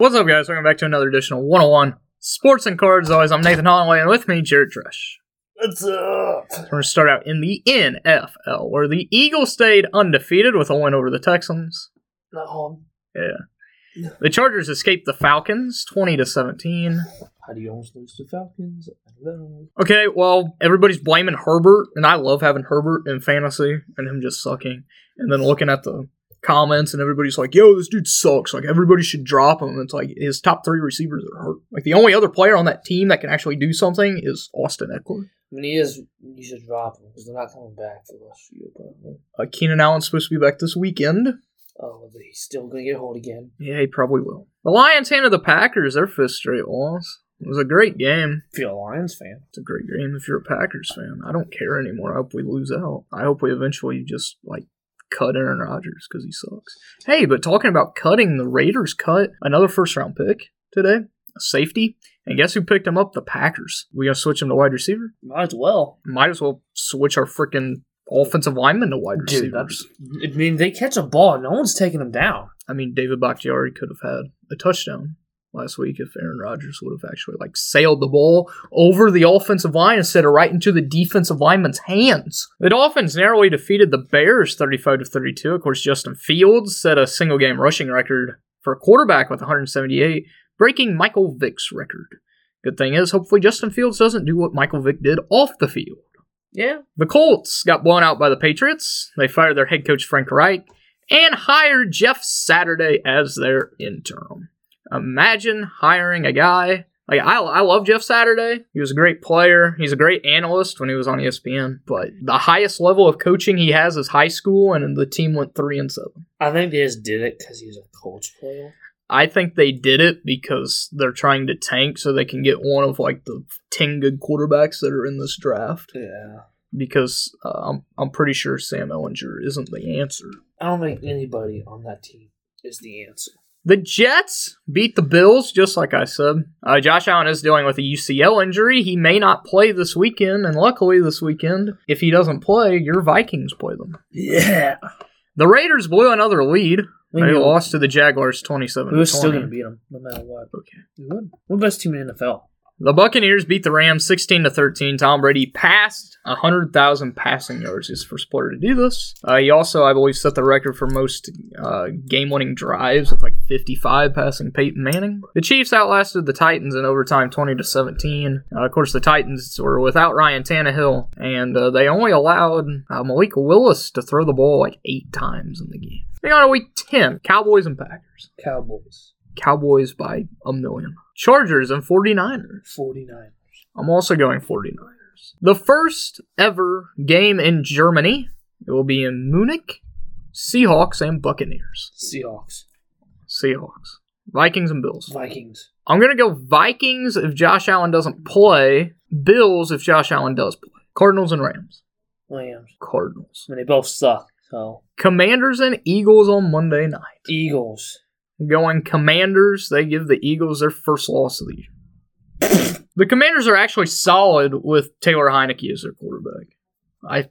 What's up, guys? Welcome back to another edition of 101 Sports and Cards. As always, I'm Nathan Holloway, and with me, Jared Dresch. What's up? We're going to start out in the NFL, where the Eagles stayed undefeated with a win over the Texans. Not home. Yeah. The Chargers escaped the Falcons 20 to 17. How do you almost lose to Falcons? I don't know. Okay, well, everybody's blaming Herbert, and I love having Herbert in fantasy and him just sucking. And then looking at the comments, and everybody's like, yo, this dude sucks. Like, everybody should drop him. It's like his top three receivers are hurt. Like, the only other player on that team that can actually do something is Austin Ekeler. I mean, he is. You should drop him because they're not coming back for the rest of the year. Probably. Uh, Keenan Allen's supposed to be back this weekend. Oh, but he's still gonna get hold again. Yeah, he probably will. The Lions handed the Packers their fifth straight loss. It was a great game. If you're a Lions fan, It's a great game if you're a Packers fan. I don't care anymore. I hope we lose out. I hope we eventually just like cut Aaron Rodgers because he sucks. Hey, but talking about cutting, the Raiders cut another first round pick today, a safety. And guess who picked him up? The Packers. We gonna switch him to wide receiver? might as well. Might as well switch our freaking offensive lineman to wide Dude, receivers. I mean, they catch a ball. No one's taking them down. I mean, David Bakhtiari could have had a touchdown last week if Aaron Rodgers would have actually like sailed the ball over the offensive line instead of right into the defensive lineman's hands. The Dolphins narrowly defeated the Bears 35 to 32. Of course, Justin Fields set a single game rushing record for a quarterback with 178, breaking Michael Vick's record. Good thing is, hopefully Justin Fields doesn't do what Michael Vick did off the field. Yeah. The Colts got blown out by the Patriots. They fired their head coach Frank Reich and hired Jeff Saturday as their interim. Imagine hiring a guy like I, I love Jeff Saturday. He was a great player. He's a great analyst when he was on ESPN. But the highest level of coaching he has is high school, and the team went three and seven. I think they just did it because he's a Colts player. I think they did it because they're trying to tank so they can get one of like the ten good quarterbacks that are in this draft. Yeah. Because uh, I'm I'm pretty sure Sam Ehlinger isn't the answer. I don't think anybody on that team is the answer. The Jets beat the Bills, just like I said. Uh, Josh Allen is dealing with a UCL injury. He may not play this weekend, and luckily this weekend, if he doesn't play, your Vikings play them. Yeah. The Raiders blew another lead. We, They lost to the Jaguars 27 we were still gonna beat them no matter what. Okay. We would. We're the best team in the NFL. The Buccaneers beat the Rams 16 to 13. Tom Brady passed 100,000 passing yards. The first player to do this. Uh, he also, I believe, set the record for most uh, game-winning drives with like 55 passing Peyton Manning. The Chiefs outlasted the Titans in overtime 20 to 17. Uh, of course, the Titans were without Ryan Tannehill, and uh, they only allowed uh, Malik Willis to throw the ball like eight times in the game. Moving on to week 10, Cowboys and Packers. Cowboys. Cowboys by a million. Chargers and 49ers. 49ers. I'm also going 49ers. The first ever game in Germany. It will be in Munich. Seahawks and Buccaneers. Seahawks. Seahawks. Vikings and Bills. Vikings. I'm going to go Vikings if Josh Allen doesn't play. Bills if Josh Allen does play. Cardinals and Rams. Rams. Cardinals. I mean, they both suck. So Commanders and Eagles on Monday night. Eagles. Going Commanders. They give the Eagles their first loss of the year. the Commanders are actually solid with Taylor Heinicke as their quarterback. I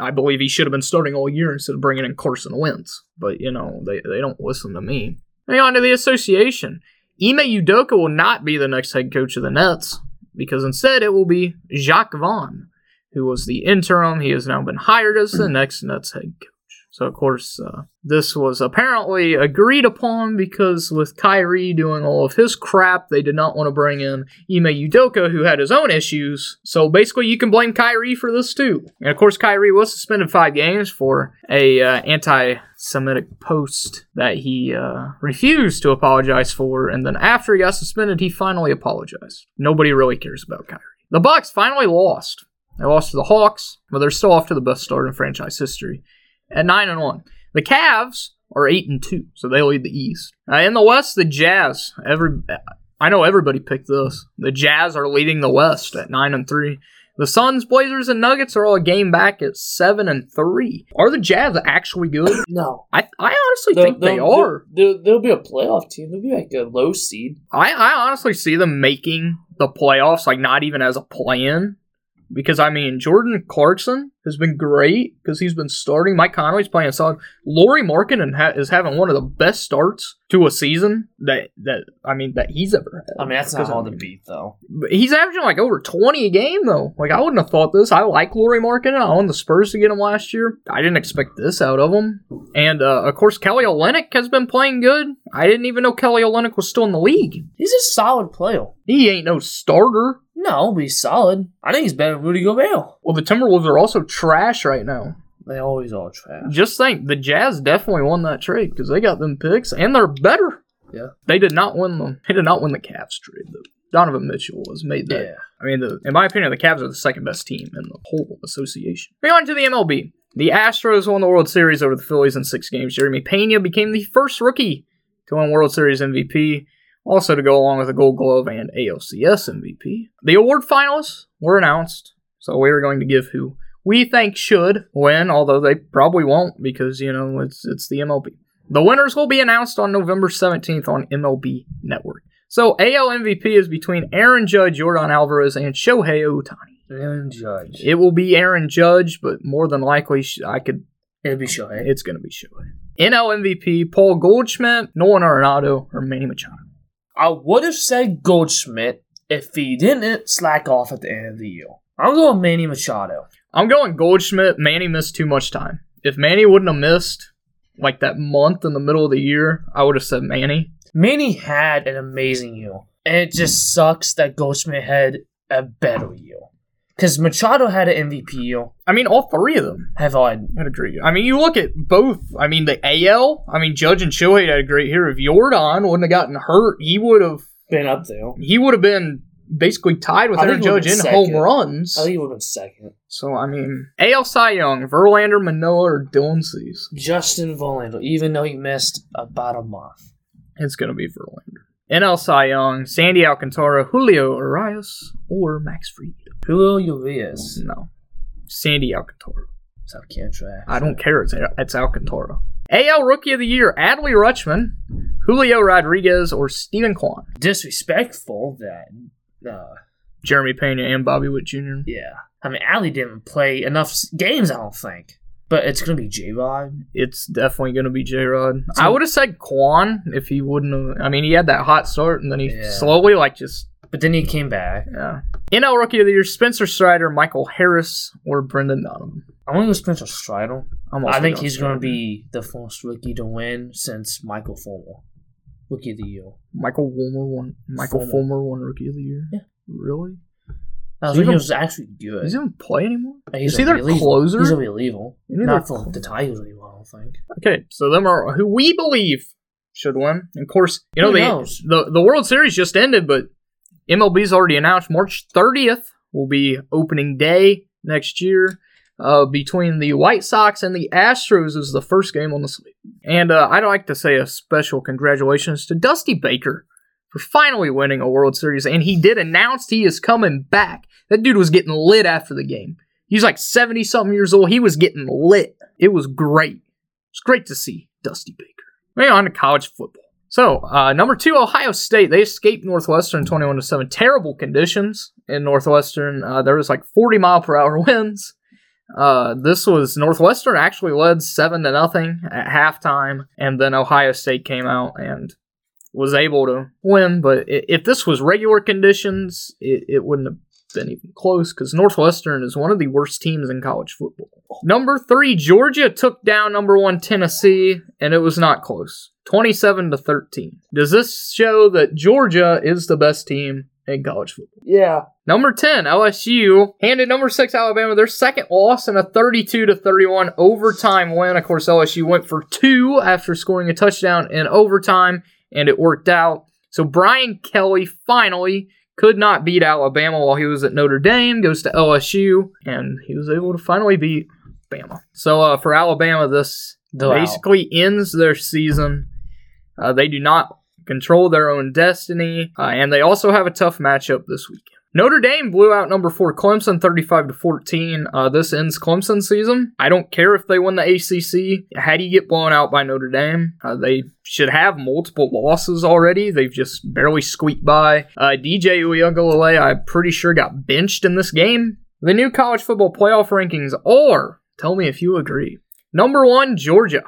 I believe he should have been starting all year instead of bringing in Carson Wentz. But, you know, they, they don't listen to me. Hang on to the association. Ime Udoka will not be the next head coach of the Nets because instead it will be Jacque Vaughn, who was the interim. He has now been hired as the next Nets head coach. So, of course, uh, this was apparently agreed upon because with Kyrie doing all of his crap, they did not want to bring in Ime Udoka, who had his own issues. So, basically, you can blame Kyrie for this too. And, of course, Kyrie was suspended five games for a uh, anti-Semitic post that he uh, refused to apologize for, and then after he got suspended, he finally apologized. Nobody really cares about Kyrie. The Bucks finally lost. They lost to the Hawks, but they're still off to the best start in franchise history at nine and one. The Cavs are eight and two, so they lead the East. Uh, in the West, the Jazz. Every I know everybody picked this. The Jazz are leading the West at nine and three. The Suns, Blazers, and Nuggets are all a game back at seven and three. Are the Jazz actually good? No. I I honestly They'll- think they they'll- are. They'll, they'll be a playoff team. They'll be like a low seed. I, I honestly see them making the playoffs, like not even as a play-in, because I mean Jordan Clarkson has been great because he's been starting. Mike Conley's playing solid. Lauri Markkanen ha- is having one of the best starts to a season that that I mean that he's ever had. I mean, that's not Because, I hard to beat, though. But he's averaging like over 20 a game though. Like I wouldn't have thought this. I like Lauri Markkanen. I owned the Spurs to get him last year. I didn't expect this out of him. And uh, of course Kelly Olynyk has been playing good. I didn't even know Kelly Olynyk was still in the league. He's a solid player. He ain't no starter. No, but he's solid. I think he's better than Rudy Gobert. Well, the Timberwolves are also trash right now. They always are trash. Just think, the Jazz definitely won that trade because they got them picks and they're better. Yeah. They did not win them. They did not win the Cavs trade though. Donovan Mitchell was made that. Yeah. I mean, the, in my opinion, the Cavs are the second best team in the whole association. Moving on to the MLB. The Astros won the World Series over the Phillies in six games. Jeremy Pena became the first rookie to win World Series MVP, also to go along with a Gold Glove and ALCS MVP. The award finalists were announced, so we are going to give who we think should win, although they probably won't because you know it's it's the MLB. The winners will be announced on November 17th on MLB Network. So AL MVP is between Aaron Judge, Jordan Alvarez, and Shohei Ohtani. Aaron Judge. It will be Aaron Judge, but more than likely, I could. It'll be Shohei. It's going to be Shohei. NL MVP: Paul Goldschmidt, Nolan Arenado, or Manny Machado. I would have said Goldschmidt if he didn't slack off at the end of the year. I'm going Manny Machado. I'm going Goldschmidt. Manny missed too much time. If Manny wouldn't have missed like that month in the middle of the year, I would have said Manny. Manny had an amazing year, and it just sucks that Goldschmidt had a better year. Because Machado had an MVP year. I mean, all three of them Have I? had a great year. I mean, you look at both. I mean, the AL. I mean, Judge and Shohei had a great year. If Jordan wouldn't have gotten hurt, he would have. Been up there. He would have been basically tied with Aaron think he would've Judge in been home runs. I think he would have been second. So I mean, AL Cy Young, Verlander, Manoah, or Dylan Cease. Justin Verlander, even though he missed about a month. It's gonna be Verlander. NL Cy Young, Sandy Alcantara, Julio Urias, or Max Fried. Julio Urias. No, Sandy Alcantara. South Cantra. I don't care. It's it's Alcantara. AL Rookie of the Year: Adley Rutschman, Julio Rodriguez, or Steven Kwan. Disrespectful that. Uh, Jeremy Pena and Bobby Witt Jr. yeah. I mean, Ali didn't play enough games, I don't think. But it's going to be J Rod. It's definitely going to be J Rod. I would have said Kwan if he wouldn't have. I mean, he had that hot start and then he Yeah. slowly, like, just But then he came back. Yeah. NL Rookie of the Year: Spencer Strider, Michael Harris, or Brendan Donovan. I'm going to Spencer Strider. I'm I think he's going to be the first rookie to win since Michael Fulmer. Rookie of the year. Michael Fulmer won. Michael Fulmer. Fulmer won Rookie of the Year. Yeah. Really? I Does think he was actually good. Does he even play anymore? He's Is he their reliever. closer? He's. Maybe Not for the Tigers anymore, I don't think. Okay, so them are who we believe should win. And of course, you know the, the the World Series just ended, but MLB's already announced March 30th will be opening day next year. Uh, between the White Sox and the Astros is the first game on the slate. And uh, I'd like to say a special congratulations to Dusty Baker for finally winning a World Series. And he did announce he is coming back. That dude was getting lit after the game. He's like 70 something years old. He was getting lit. It was great. It's great to see Dusty Baker. Moving on to college football. So, uh, number two, Ohio State. They escaped Northwestern 21 to 7. Terrible conditions in Northwestern. Uh, there was like 40 mile per hour winds. Uh, this was Northwestern actually led seven to nothing at halftime, and then Ohio State came out and was able to win. But if this was regular conditions, it, it wouldn't have been even close because Northwestern is one of the worst teams in college football. Number three, Georgia took down number one Tennessee, and it was not close, twenty-seven to thirteen. Does this show that Georgia is the best team in college football? Yeah. Number 10, LSU handed number 6 Alabama their second loss in a 32 to 31 overtime win. Of course, LSU went for 2 after scoring a touchdown in overtime and it worked out. So Brian Kelly finally could not beat Alabama while he was at Notre Dame, goes to LSU and he was able to finally beat Bama. So uh, for Alabama this They're basically ends their season. Uh, they do not control their own destiny, uh, and they also have a tough matchup this weekend. Notre Dame blew out number four Clemson 35 to 14. Uh, this ends Clemson's season. I don't care if they win the ACC. How do you get blown out by Notre Dame? Uh, they should have multiple losses already. They've just barely squeaked by. Uh, DJ Uiagalelei, I'm pretty sure got benched in this game The new college football playoff rankings are, tell me if you agree. Number one, Georgia.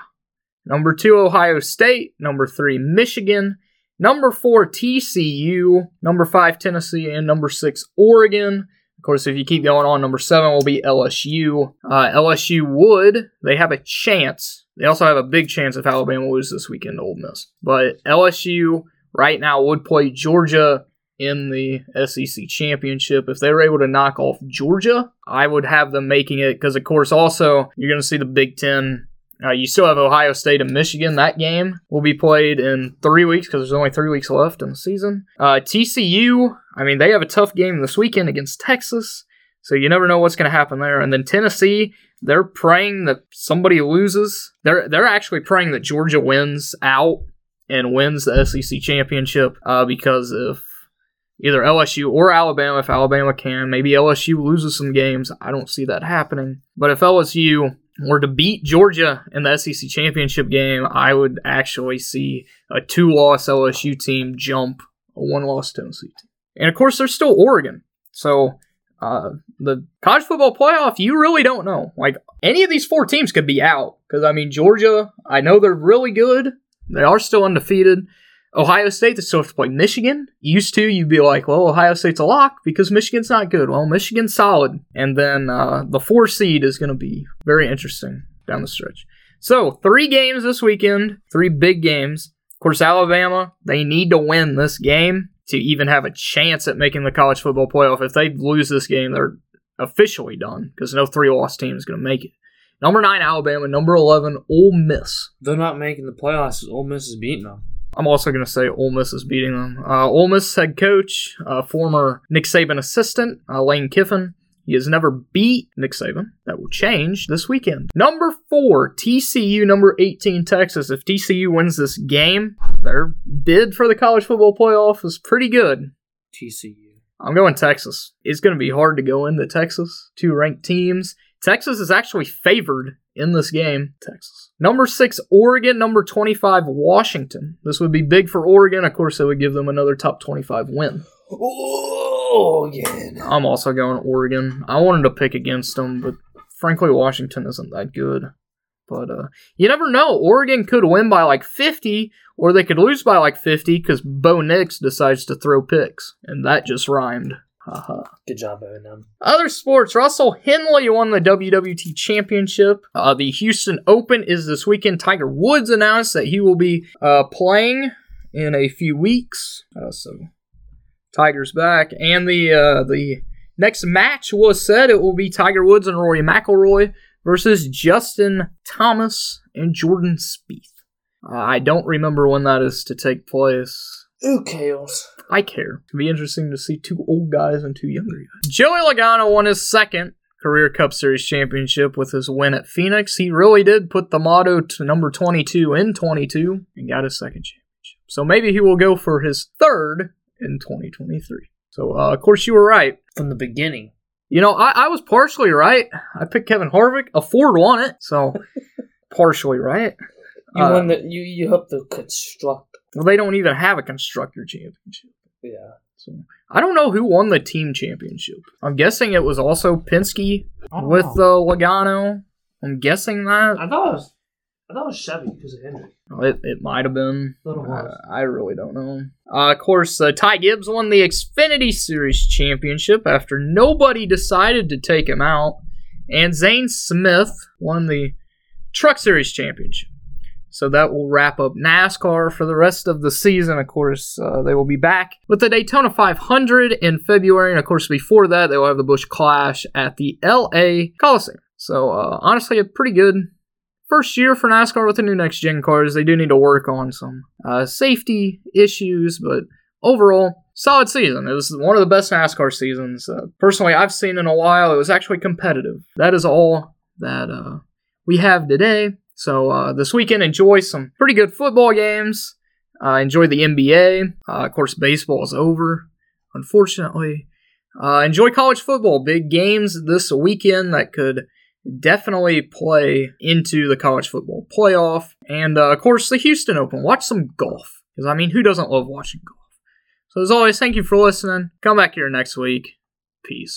Number two, Ohio State. Number three, Michigan. Number four, TCU. Number five, Tennessee. And number six, Oregon. Of course, if you keep going on, number seven will be LSU. Uh, LSU would, they have a chance. They also have a big chance if Alabama loses this weekend to Ole Miss. But LSU right now would play Georgia in the SEC championship. If they were able to knock off Georgia, I would have them making it because, of course, also you're going to see the Big Ten. Uh, you still have Ohio State and Michigan. That game will be played in three weeks because there's only three weeks left in the season. Uh, TCU, I mean, they have a tough game this weekend against Texas, so you never know what's going to happen there. And then Tennessee, they're praying that somebody loses. They're they're actually praying that Georgia wins out and wins the SEC championship uh, because if either LSU or Alabama, if Alabama can, maybe LSU loses some games. I don't see that happening. But if LSU were to beat Georgia in the SEC championship game, I would actually see a two loss LSU team jump a one loss Tennessee team. And of course, there's still Oregon. So uh, the college football playoff, you really don't know. Like any of these four teams could be out. Because, I mean, Georgia, I know they're really good. They are still undefeated. Ohio State, still have to play Michigan. Used to, you'd be like, well, Ohio State's a lock because Michigan's not good. Well, Michigan's solid. And then uh, the four seed is going to be very interesting down the stretch. So, three games this weekend, three big games. Of course, Alabama, they need to win this game to even have a chance at making the college football playoff. If they lose this game, they're officially done because no three loss team is going to make it. Number nine, Alabama. Number 11, Ole Miss. They're not making the playoffs. Ole Miss is beating them. I'm also going to say Ole Miss is beating them. Uh, Ole Miss head coach, uh, former Nick Saban assistant, uh, Lane Kiffin. He has never beat Nick Saban. That will change this weekend. Number four, TCU. Number 18, Texas. If TCU wins this game, their bid for the college football playoff is pretty good. TCU. I'm going Texas. It's going to be hard to go into Texas. Two ranked teams. Texas is actually favored in this game. Texas. Number six, Oregon. Number 25, Washington. This would be big for Oregon. Of course, it would give them another top 25 win. Oregon. I'm also going Oregon. I wanted to pick against them, but frankly, Washington isn't that good. But uh, you never know. Oregon could win by like 50, or they could lose by like 50 because Bo Nix decides to throw picks, and that just rhymed. Haha. Good job, Eminem. Other sports, Russell Henley won the WWT Championship. Uh, the Houston Open is this weekend. Tiger Woods announced that he will be uh, playing in a few weeks. Uh, so Tiger's back, and the uh, the next match was said it will be Tiger Woods and Rory McIlroy versus Justin Thomas and Jordan Spieth. Uh, I don't remember when that is to take place. Who cares? I care. It'd be interesting to see two old guys and two younger guys. Joey Logano won his second career Cup Series championship with his win at Phoenix. He really did put the motto to number 22 in 22 and got his second championship. So maybe he will go for his third in 2023. So, uh, of course, you were right. From the beginning. You know, I, I was partially right. I picked Kevin Harvick. A Ford won it, so partially right. You Uh, won the you you helped the construct. Well, they don't even have a constructor championship. Yeah. So I don't know who won the team championship. I'm guessing it was also Penske I with know. uh, Logano. I'm guessing that I thought it was I thought it was Chevy because of Henry. it, it might have been. Thought. Uh, I really don't know. Uh, of course, uh, Ty Gibbs won the Xfinity Series championship after nobody decided to take him out, and Zane Smith won the Truck Series championship. So that will wrap up NASCAR for the rest of the season. Of course, uh, they will be back with the Daytona 500 in February, and of course, before that, they will have the Busch Clash at the LA Coliseum. So uh, honestly, a pretty good first year for NASCAR with the new next gen cars. They do need to work on some uh, safety issues, but overall, solid season. It was one of the best NASCAR seasons uh, personally I've seen in a while. It was actually competitive. That is all that uh, we have today. So uh, this weekend, enjoy some pretty good football games. Uh, enjoy the NBA. Uh, of course, baseball is over, unfortunately. Uh, enjoy college football. Big games this weekend that could definitely play into the college football playoff. And uh, of course, the Houston Open. Watch some golf. Because, I mean, who doesn't love watching golf? So, as always, thank you for listening. Come back here next week. Peace.